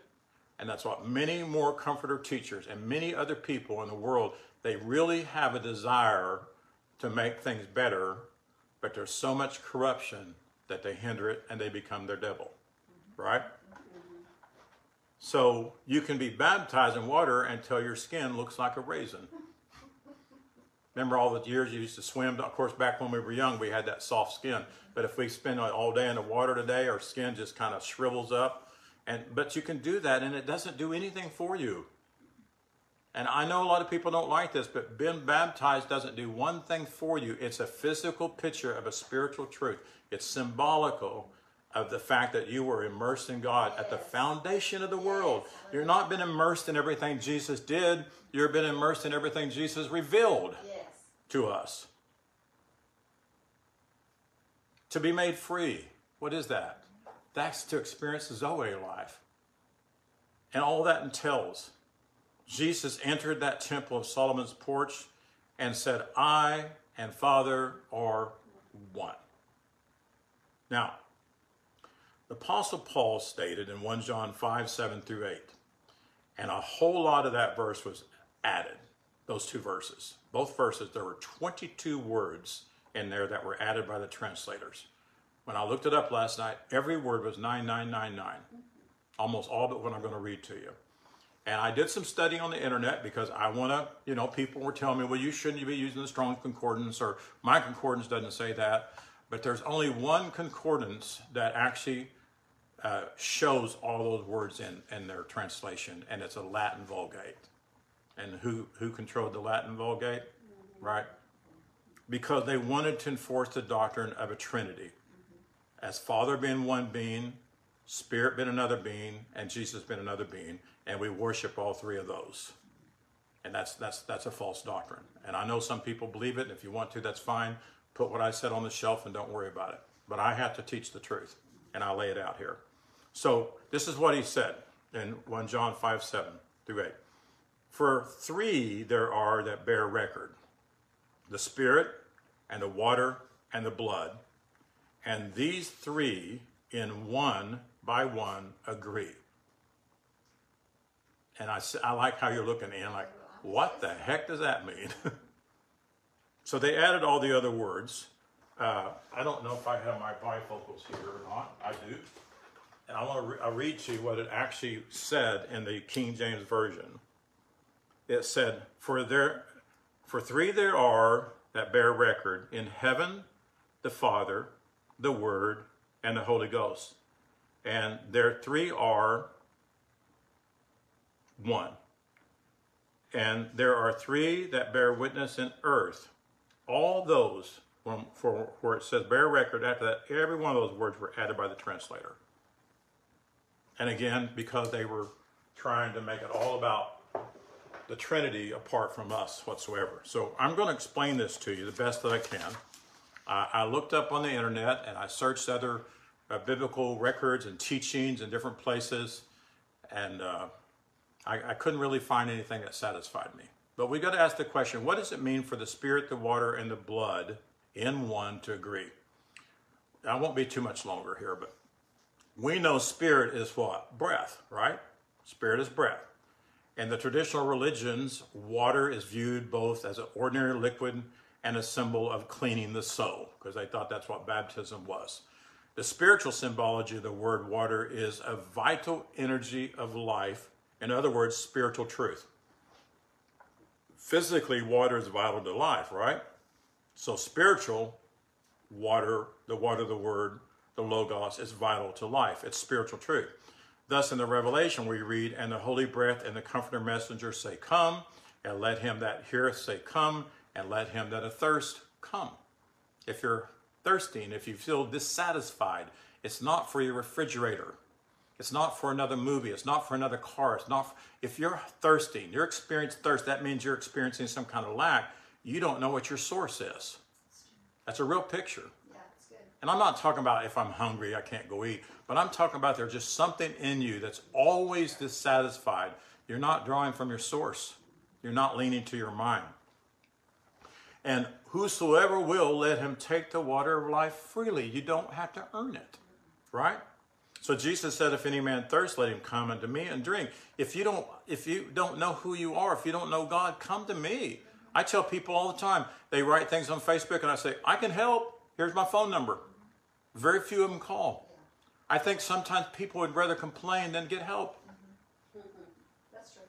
and that's what many more comforter teachers and many other people in the world, they really have a desire to make things better, but there's so much corruption that they hinder it and they become their devil. Right? So you can be baptized in water until your skin looks like a raisin. Remember all the years you used to swim? Of course, back when we were young, we had that soft skin. But if we spend all day in the water today, our skin just kind of shrivels up. And but you can do that, and it doesn't do anything for you. And I know a lot of people don't like this, but being baptized doesn't do one thing for you. It's a physical picture of a spiritual truth. It's symbolical of the fact that you were immersed in God at the foundation of the world. You're not been immersed in everything Jesus did. You've been immersed in everything Jesus revealed to us. To be made free. What is that? That's to experience the Zoe life. And all that entails. Jesus entered that temple of Solomon's porch and said, I and Father are one. Now, the Apostle Paul stated in 1 John 5 7 through 8, and a whole lot of that verse was added, those two verses. Both verses, there were 22 words in there that were added by the translators. When I looked it up last night, every word was 9999. Almost all but what I'm going to read to you. And I did some study on the internet because I want to, you know, people were telling me, well, you shouldn't be using the strong concordance or my concordance doesn't say that. But there's only one concordance that actually uh, shows all those words in, in their translation, and it's a Latin Vulgate. And who, who controlled the Latin Vulgate? Right? Because they wanted to enforce the doctrine of a Trinity. As Father being one being, Spirit being another being, and Jesus being another being, and we worship all three of those. And that's that's that's a false doctrine. And I know some people believe it, and if you want to, that's fine. Put what I said on the shelf and don't worry about it. But I have to teach the truth, and I lay it out here. So this is what he said in 1 John 5 7 through 8. For three there are that bear record the Spirit, and the water, and the blood. And these three in one by one agree. And I, I like how you're looking in, like, what the heck does that mean? [laughs] so they added all the other words. Uh, I don't know if I have my bifocals here or not. I do. And I want to re- I'll read to you what it actually said in the King James Version. It said, For there for three there are that bear record in heaven, the Father, the Word, and the Holy Ghost. And there three are one. And there are three that bear witness in earth. All those, from, for, where it says bear record, after that, every one of those words were added by the translator. And again, because they were trying to make it all about the Trinity apart from us whatsoever. So I'm going to explain this to you the best that I can. I, I looked up on the internet and I searched other uh, biblical records and teachings in different places, and uh, I, I couldn't really find anything that satisfied me. But we got to ask the question what does it mean for the spirit, the water, and the blood in one to agree? I won't be too much longer here, but we know spirit is what? Breath, right? Spirit is breath. In the traditional religions, water is viewed both as an ordinary liquid and a symbol of cleaning the soul, because they thought that's what baptism was. The spiritual symbology of the word water is a vital energy of life, in other words, spiritual truth. Physically, water is vital to life, right? So, spiritual water, the water of the word, the Logos, is vital to life. It's spiritual truth. Thus, in the Revelation, we read, And the Holy Breath and the Comforter Messenger say, Come, and let him that heareth say, Come, and let him that athirst come. If you're thirsting, if you feel dissatisfied, it's not for your refrigerator. It's not for another movie. It's not for another car. It's not. For, if you're thirsting, you're experiencing thirst. That means you're experiencing some kind of lack. You don't know what your source is. That's a real picture. And I'm not talking about if I'm hungry, I can't go eat, but I'm talking about there's just something in you that's always dissatisfied. You're not drawing from your source, you're not leaning to your mind. And whosoever will, let him take the water of life freely. You don't have to earn it, right? So Jesus said, "If any man thirst, let him come unto me and drink." If you don't, if you don't know who you are, if you don't know God, come to me. I tell people all the time. They write things on Facebook, and I say, "I can help. Here's my phone number." Very few of them call. I think sometimes people would rather complain than get help. That's true.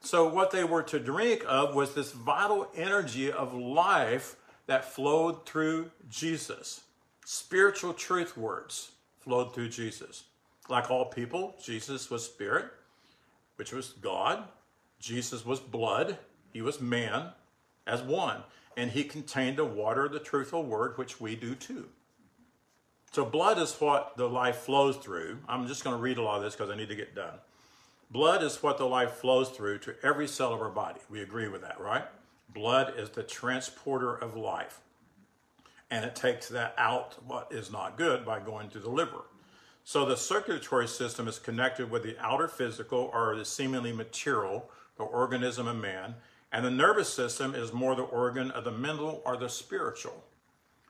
So, what they were to drink of was this vital energy of life that flowed through Jesus. Spiritual truth words flowed through Jesus. Like all people, Jesus was spirit, which was God. Jesus was blood. He was man as one. And he contained the water, of the truthful word, which we do too. So, blood is what the life flows through. I'm just going to read a lot of this because I need to get done. Blood is what the life flows through to every cell of our body. We agree with that, right? Blood is the transporter of life. And it takes that out, what is not good, by going to the liver. So the circulatory system is connected with the outer physical or the seemingly material, the organism of man. And the nervous system is more the organ of the mental or the spiritual.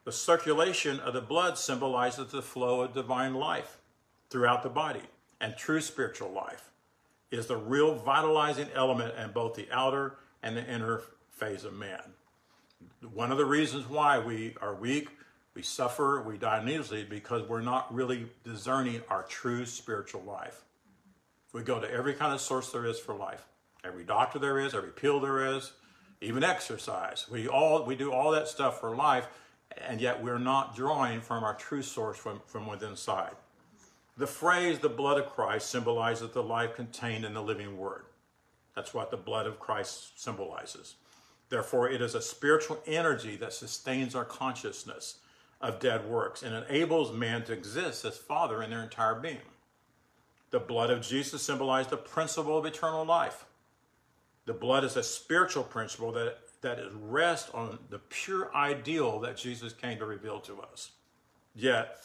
The circulation of the blood symbolizes the flow of divine life throughout the body. And true spiritual life is the real vitalizing element in both the outer and the inner phase of man. One of the reasons why we are weak, we suffer, we die needlessly because we're not really discerning our true spiritual life. We go to every kind of source there is for life. Every doctor there is, every pill there is, even exercise. We all we do all that stuff for life, and yet we're not drawing from our true source from, from within side. The phrase the blood of Christ symbolizes the life contained in the living word. That's what the blood of Christ symbolizes. Therefore, it is a spiritual energy that sustains our consciousness of dead works and enables man to exist as Father in their entire being. The blood of Jesus symbolized the principle of eternal life. The blood is a spiritual principle that, that is rest on the pure ideal that Jesus came to reveal to us. Yet,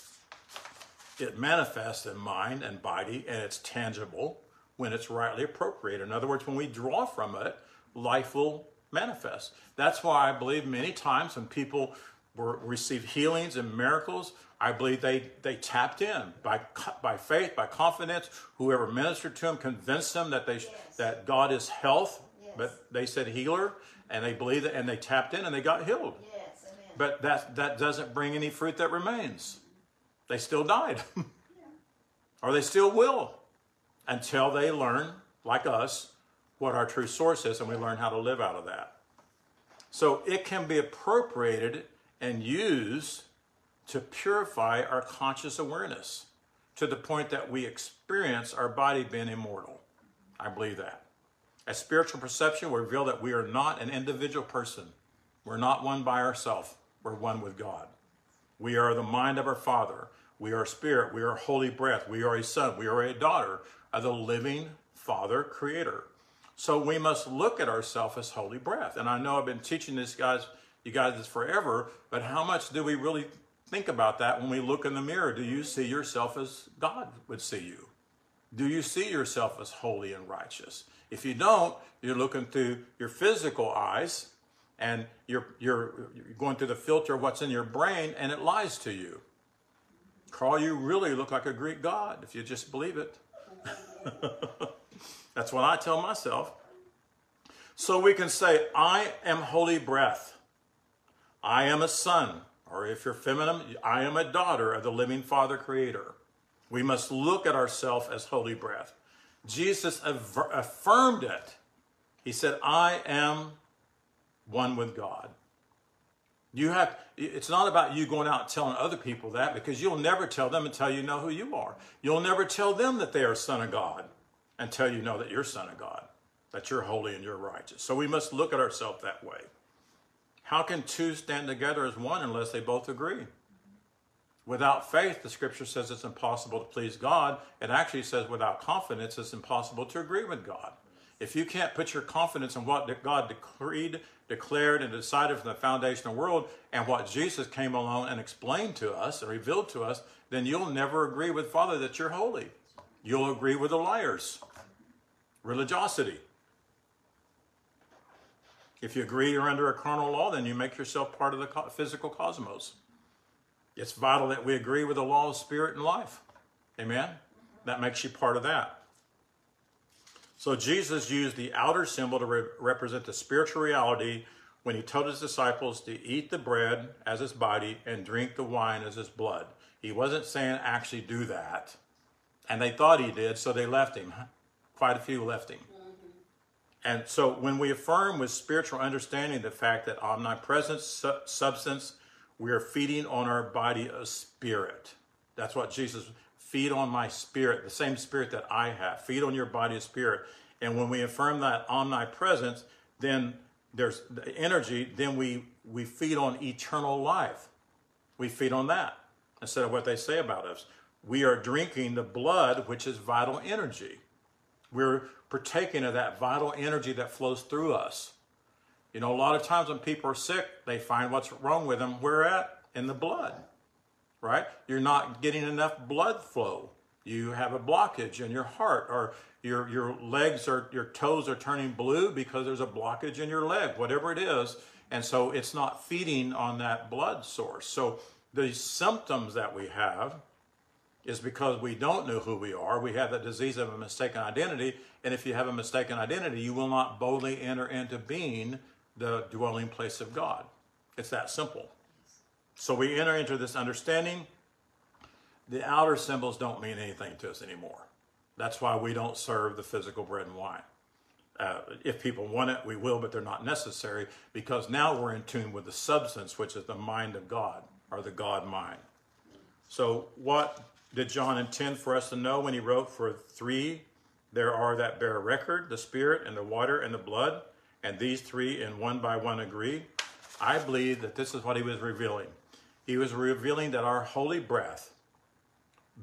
it manifests in mind and body, and it's tangible when it's rightly appropriate. In other words, when we draw from it, life will manifest. That's why I believe many times when people were, receive healings and miracles, I believe they, they tapped in by, by faith, by confidence. Whoever ministered to them convinced them that, they, that God is health, but they said healer, and they believed it, and they tapped in and they got healed. Yes, amen. But that, that doesn't bring any fruit that remains. They still died. [laughs] or they still will until they learn, like us, what our true source is and we learn how to live out of that. So it can be appropriated and used to purify our conscious awareness to the point that we experience our body being immortal. I believe that. As spiritual perception will reveal that we are not an individual person. We're not one by ourselves. We're one with God. We are the mind of our Father. We are spirit. We are holy breath. We are a son. We are a daughter of the living Father Creator. So we must look at ourselves as holy breath. And I know I've been teaching this guys, you guys this forever, but how much do we really think about that when we look in the mirror? Do you see yourself as God would see you? Do you see yourself as holy and righteous? If you don't, you're looking through your physical eyes and you're, you're, you're going through the filter of what's in your brain and it lies to you. Carl, you really look like a Greek god if you just believe it. [laughs] That's what I tell myself. So we can say, I am holy breath. I am a son, or if you're feminine, I am a daughter of the living Father Creator. We must look at ourselves as holy breath. Jesus affirmed it. He said, I am one with God. You have it's not about you going out telling other people that because you'll never tell them until you know who you are. You'll never tell them that they are son of God until you know that you're son of God, that you're holy and you're righteous. So we must look at ourselves that way. How can two stand together as one unless they both agree? Without faith, the scripture says it's impossible to please God. It actually says without confidence, it's impossible to agree with God. If you can't put your confidence in what God decreed, declared, and decided from the foundation of the world and what Jesus came along and explained to us and revealed to us, then you'll never agree with Father that you're holy. You'll agree with the liars religiosity. If you agree you're under a carnal law, then you make yourself part of the physical cosmos. It's vital that we agree with the law of spirit and life. Amen? That makes you part of that. So Jesus used the outer symbol to re- represent the spiritual reality when he told his disciples to eat the bread as his body and drink the wine as his blood. He wasn't saying actually do that. And they thought he did, so they left him quite a few left him. Mm-hmm. And so when we affirm with spiritual understanding the fact that omnipresent su- substance, we are feeding on our body of spirit. That's what Jesus feed on my spirit, the same spirit that I have. Feed on your body of spirit. And when we affirm that omnipresence, then there's the energy, then we, we feed on eternal life. We feed on that instead of what they say about us. We are drinking the blood, which is vital energy. We're partaking of that vital energy that flows through us. You know, a lot of times when people are sick, they find what's wrong with them. Where at? In the blood, right? You're not getting enough blood flow. You have a blockage in your heart, or your your legs or your toes are turning blue because there's a blockage in your leg, whatever it is, and so it's not feeding on that blood source. So the symptoms that we have is because we don't know who we are. We have the disease of a mistaken identity. And if you have a mistaken identity, you will not boldly enter into being the dwelling place of God. It's that simple. So we enter into this understanding. The outer symbols don't mean anything to us anymore. That's why we don't serve the physical bread and wine. Uh, if people want it, we will, but they're not necessary because now we're in tune with the substance, which is the mind of God or the God mind. So, what did John intend for us to know when he wrote, For three there are that bear record the Spirit and the water and the blood, and these three in one by one agree? I believe that this is what he was revealing. He was revealing that our holy breath,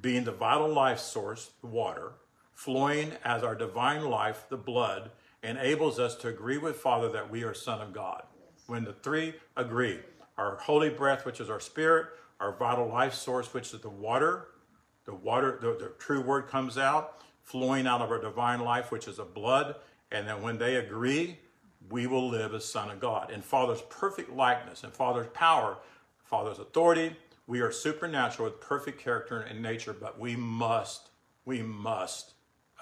being the vital life source, water, flowing as our divine life, the blood, enables us to agree with Father that we are Son of God. When the three agree, our holy breath, which is our spirit, our vital life source, which is the water, the water, the, the true word comes out, flowing out of our divine life, which is the blood, and then when they agree, we will live as Son of God. In Father's perfect likeness and Father's power, Father's authority, we are supernatural with perfect character and nature, but we must, we must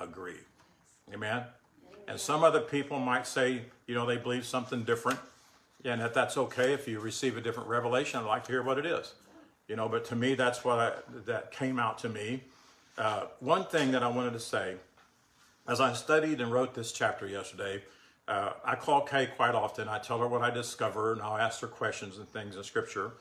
agree. Amen? And some other people might say, you know, they believe something different, and that that's okay if you receive a different revelation. I'd like to hear what it is, you know. But to me, that's what I, that came out to me. Uh, one thing that I wanted to say, as I studied and wrote this chapter yesterday, uh, I call Kay quite often. I tell her what I discover, and I'll ask her questions and things in Scripture.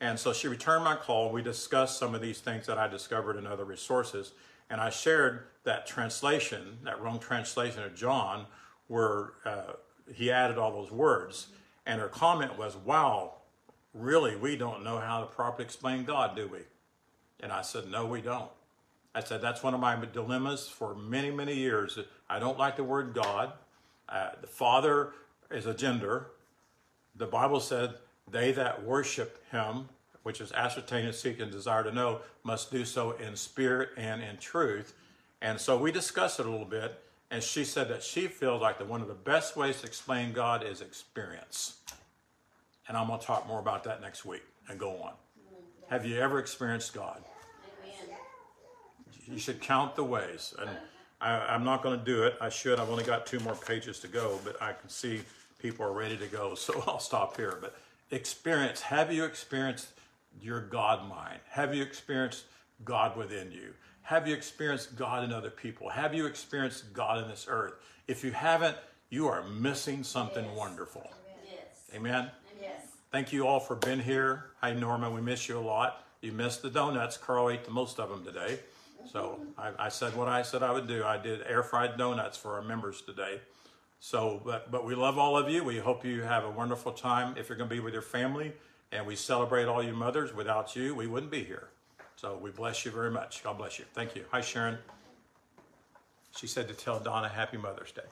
And so she returned my call. We discussed some of these things that I discovered in other resources. And I shared that translation, that wrong translation of John, where uh, he added all those words. And her comment was, Wow, really, we don't know how to properly explain God, do we? And I said, No, we don't. I said, That's one of my dilemmas for many, many years. I don't like the word God. Uh, the Father is a gender. The Bible said, They that worship him, which is ascertain and seek and desire to know, must do so in spirit and in truth. And so we discussed it a little bit, and she said that she feels like that one of the best ways to explain God is experience. And I'm going to talk more about that next week and go on. Have you ever experienced God? You should count the ways. And I, I'm not going to do it. I should. I've only got two more pages to go, but I can see people are ready to go, [laughs] so I'll stop here. But experience. Have you experienced your God mind? Have you experienced God within you? Have you experienced God in other people? Have you experienced God in this earth? If you haven't, you are missing something Yes. wonderful. Yes. Amen. Yes. Thank you all for being here. Hi, Norma. We miss you a lot. You missed the donuts. Carl ate the most of them today. So I, I said what I said I would do. I did air fried donuts for our members today. So, but, but we love all of you. We hope you have a wonderful time if you're going to be with your family. And we celebrate all you mothers. Without you, we wouldn't be here. So we bless you very much. God bless you. Thank you. Hi, Sharon. She said to tell Donna Happy Mother's Day.